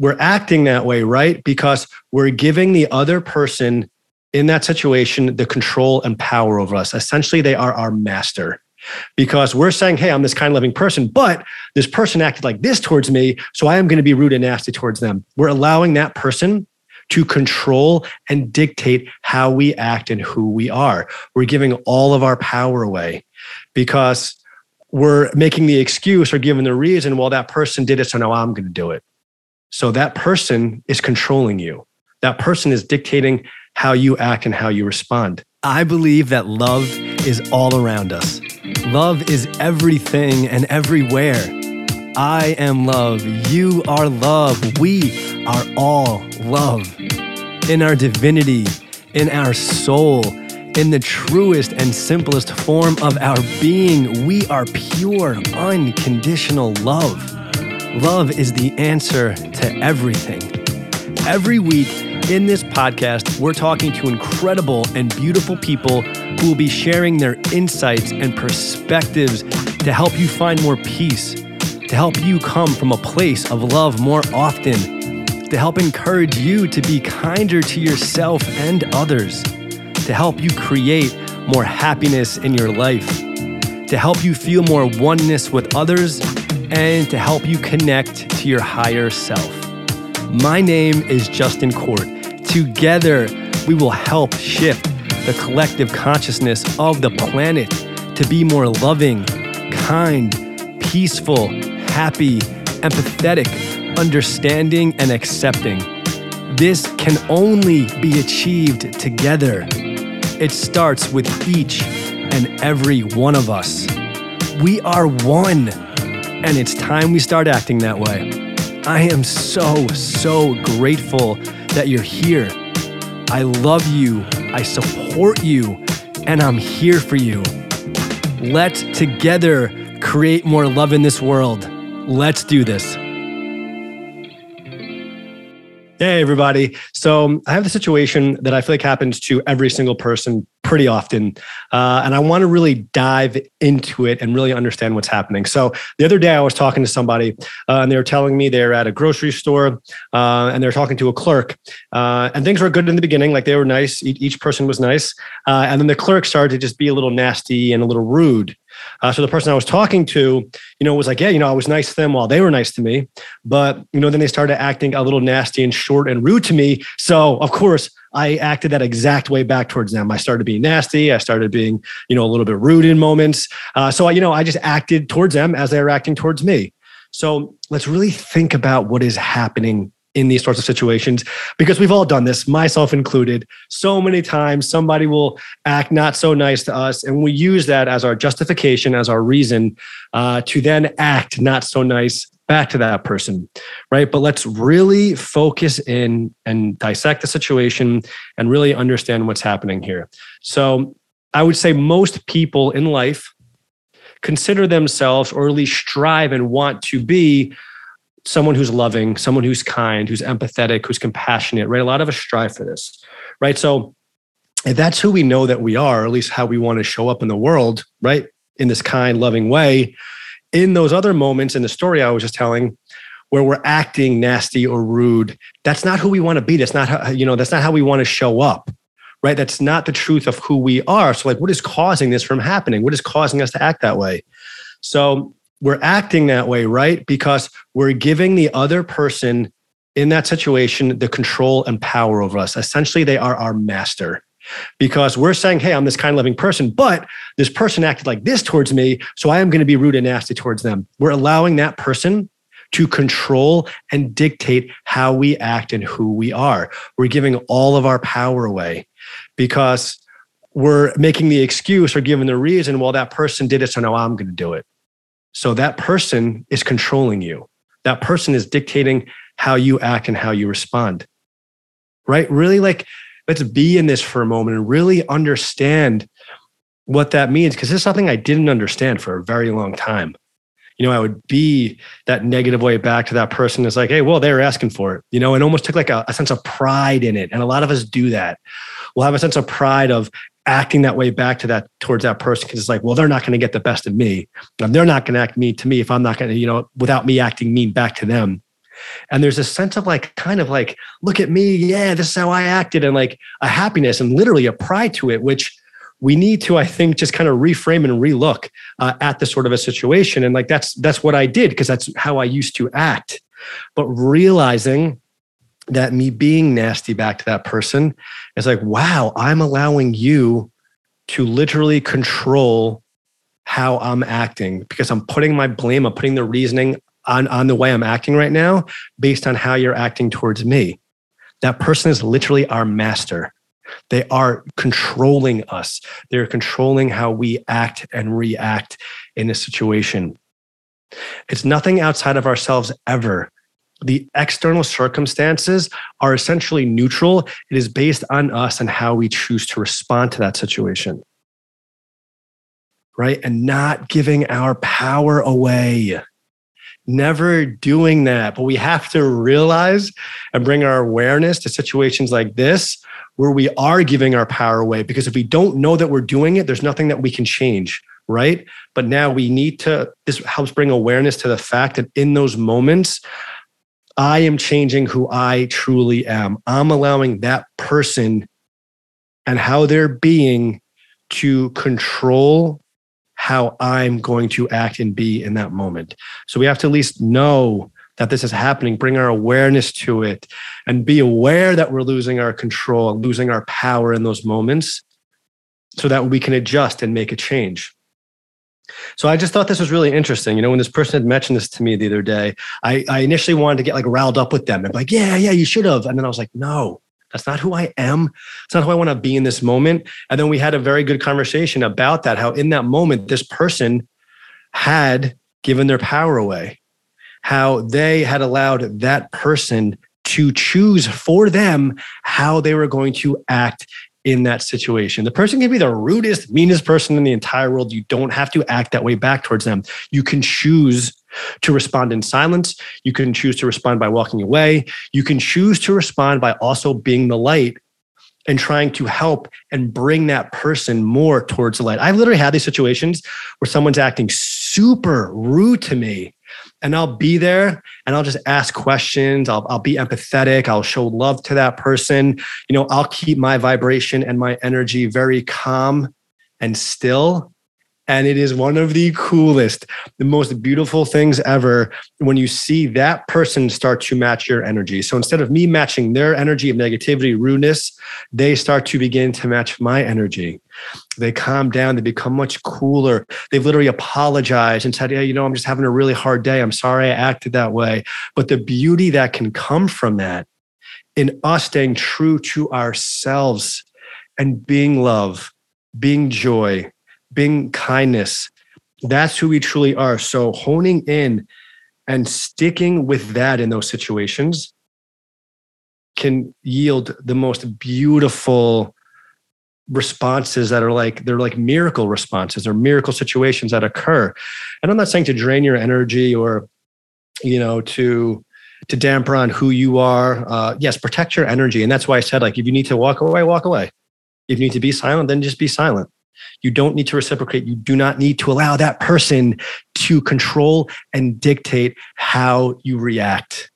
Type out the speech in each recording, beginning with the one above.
we're acting that way, right? Because we're giving the other person in that situation the control and power over us. Essentially, they are our master because we're saying, Hey, I'm this kind of loving person, but this person acted like this towards me. So I am going to be rude and nasty towards them. We're allowing that person to control and dictate how we act and who we are. We're giving all of our power away because we're making the excuse or giving the reason, well, that person did it, so now I'm going to do it. So that person is controlling you. That person is dictating how you act and how you respond. I believe that love is all around us. Love is everything and everywhere. I am love. You are love. We are all love. In our divinity, in our soul, in the truest and simplest form of our being, we are pure, unconditional love. Love is the answer to everything. Every week in this podcast, we're talking to incredible and beautiful people who will be sharing their insights and perspectives to help you find more peace, to help you come from a place of love more often, to help encourage you to be kinder to yourself and others, to help you create more happiness in your life, to help you feel more oneness with others and to help you connect to your higher self. My name is Justin Court. Together, we will help shift the collective consciousness of the planet to be more loving, kind, peaceful, happy, empathetic, understanding, and accepting. This can only be achieved together. It starts with each and every one of us. We are one and it's time we start acting that way. I am so, so grateful that you're here. I love you, I support you, and I'm here for you. Let's together create more love in this world. Let's do this. Hey, everybody. So, I have the situation that I feel like happens to every single person pretty often. Uh, and I want to really dive into it and really understand what's happening. So, the other day I was talking to somebody uh, and they were telling me they're at a grocery store uh, and they're talking to a clerk. Uh, and things were good in the beginning, like they were nice. Each person was nice. Uh, and then the clerk started to just be a little nasty and a little rude. Uh, so the person I was talking to, you know, was like, yeah, you know, I was nice to them while they were nice to me, but you know, then they started acting a little nasty and short and rude to me. So of course, I acted that exact way back towards them. I started being nasty. I started being, you know, a little bit rude in moments. Uh, so I, you know, I just acted towards them as they were acting towards me. So let's really think about what is happening in these sorts of situations because we've all done this, myself included. So many times somebody will act not so nice to us, and we use that as our justification, as our reason uh, to then act not so nice back to that person, right? But let's really focus in and dissect the situation and really understand what's happening here. So I would say most people in life consider themselves or at least strive and want to be someone who's loving, someone who's kind, who's empathetic, who's compassionate, right? A lot of us strive for this, right? So if that's who we know that we are, or at least how we want to show up in the world, right? In this kind, loving way. In those other moments in the story I was just telling, where we're acting nasty or rude, that's not who we want to be. That's not how, you know, that's not how we want to show up. Right. That's not the truth of who we are. So, like, what is causing this from happening? What is causing us to act that way? So, we're acting that way, right? Because we're giving the other person in that situation the control and power over us. Essentially, they are our master because we're saying, Hey, I'm this kind loving person, but this person acted like this towards me. So I am going to be rude and nasty towards them. We're allowing that person to control and dictate how we act and who we are. We're giving all of our power away because we're making the excuse or giving the reason, well, that person did it. So now I'm going to do it. So that person is controlling you. That person is dictating how you act and how you respond. Right? Really like, let's be in this for a moment and really understand what that means. Cause this is something I didn't understand for a very long time. You know, I would be that negative way back to that person. It's like, hey, well, they were asking for it, you know, and almost took like a, a sense of pride in it. And a lot of us do that. We'll have a sense of pride of, acting that way back to that towards that person because it's like, well, they're not going to get the best of me. And they're not going to act mean to me if I'm not going to, you know, without me acting mean back to them. And there's a sense of like, kind of like, look at me. Yeah, this is how I acted. And like a happiness and literally a pride to it, which we need to, I think, just kind of reframe and relook uh, at the sort of a situation. And like, that's, that's what I did because that's how I used to act. But realizing that me being nasty back to that person is like, wow, I'm allowing you to literally control how I'm acting because I'm putting my blame, I'm putting the reasoning on, on the way I'm acting right now based on how you're acting towards me. That person is literally our master. They are controlling us. They're controlling how we act and react in a situation. It's nothing outside of ourselves ever. The external circumstances are essentially neutral. It is based on us and how we choose to respond to that situation. Right? And not giving our power away never doing that. But we have to realize and bring our awareness to situations like this where we are giving our power away. Because if we don't know that we're doing it, there's nothing that we can change. Right. But now we need to, this helps bring awareness to the fact that in those moments, I am changing who I truly am. I'm allowing that person and how they're being to control how I'm going to act and be in that moment. So we have to at least know that this is happening, bring our awareness to it, and be aware that we're losing our control, losing our power in those moments so that we can adjust and make a change. So I just thought this was really interesting. You know, when this person had mentioned this to me the other day, I, I initially wanted to get like riled up with them and like, yeah, yeah, you should have. And then I was like, no, that's not who I am. It's not who I want to be in this moment. And then we had a very good conversation about that, how in that moment, this person had given their power away, how they had allowed that person to choose for them how they were going to act in that situation. The person can be the rudest, meanest person in the entire world. You don't have to act that way back towards them. You can choose to respond in silence. You can choose to respond by walking away. You can choose to respond by also being the light and trying to help and bring that person more towards the light. I've literally had these situations where someone's acting super rude to me and I'll be there and I'll just ask questions. I'll, I'll be empathetic. I'll show love to that person. You know, I'll keep my vibration and my energy very calm and still and it is one of the coolest, the most beautiful things ever when you see that person start to match your energy. So instead of me matching their energy of negativity, rudeness, they start to begin to match my energy. They calm down, they become much cooler. They've literally apologized and said, Yeah, you know, I'm just having a really hard day. I'm sorry I acted that way. But the beauty that can come from that in us staying true to ourselves and being love, being joy, being kindness. That's who we truly are. So honing in and sticking with that in those situations can yield the most beautiful responses that are like they're like miracle responses or miracle situations that occur. And i'm not saying to drain your energy or you know to to damper on who you are. Uh, yes protect your energy. And that's why i said like if you need to walk away walk away. If you need to be silent then just be silent you don't need to reciprocate. You do not need to allow that person to control and dictate how you react.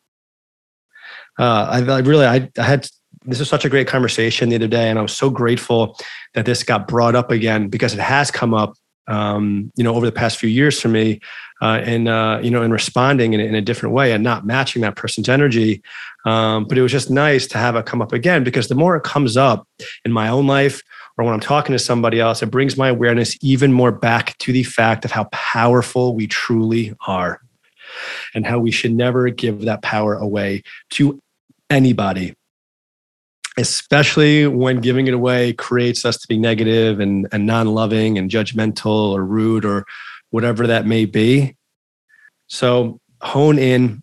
Uh, I, I, really, I, I had this was such a great conversation the other day, and I was so grateful that this got brought up again because it has come up, um, you know, over the past few years for me, uh, and uh, you know, in responding in, in, a different way and not matching that person's energy. Um, but it was just nice to have it come up again because the more it comes up in my own life or when I'm talking to somebody else, it brings my awareness even more back to the fact of how powerful we truly are and how we should never give that power away to anybody especially when giving it away creates us to be negative and, and non-loving and judgmental or rude or whatever that may be. So hone in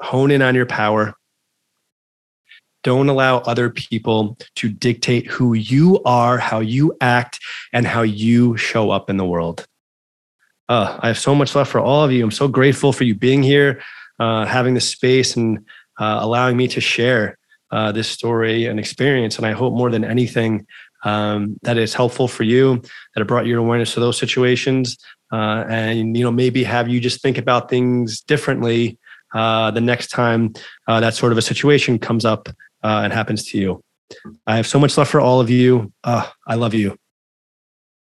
hone in on your power don't allow other people to dictate who you are, how you act, and how you show up in the world. Uh, I have so much love for all of you. I'm so grateful for you being here, uh, having the space, and uh, allowing me to share uh, this story and experience. And I hope more than anything um, that it's helpful for you, that it brought your awareness to those situations, uh, and you know maybe have you just think about things differently uh, the next time that sort of a situation comes up uh, and happens to you. I have so much love for all of you. Uh, I love you.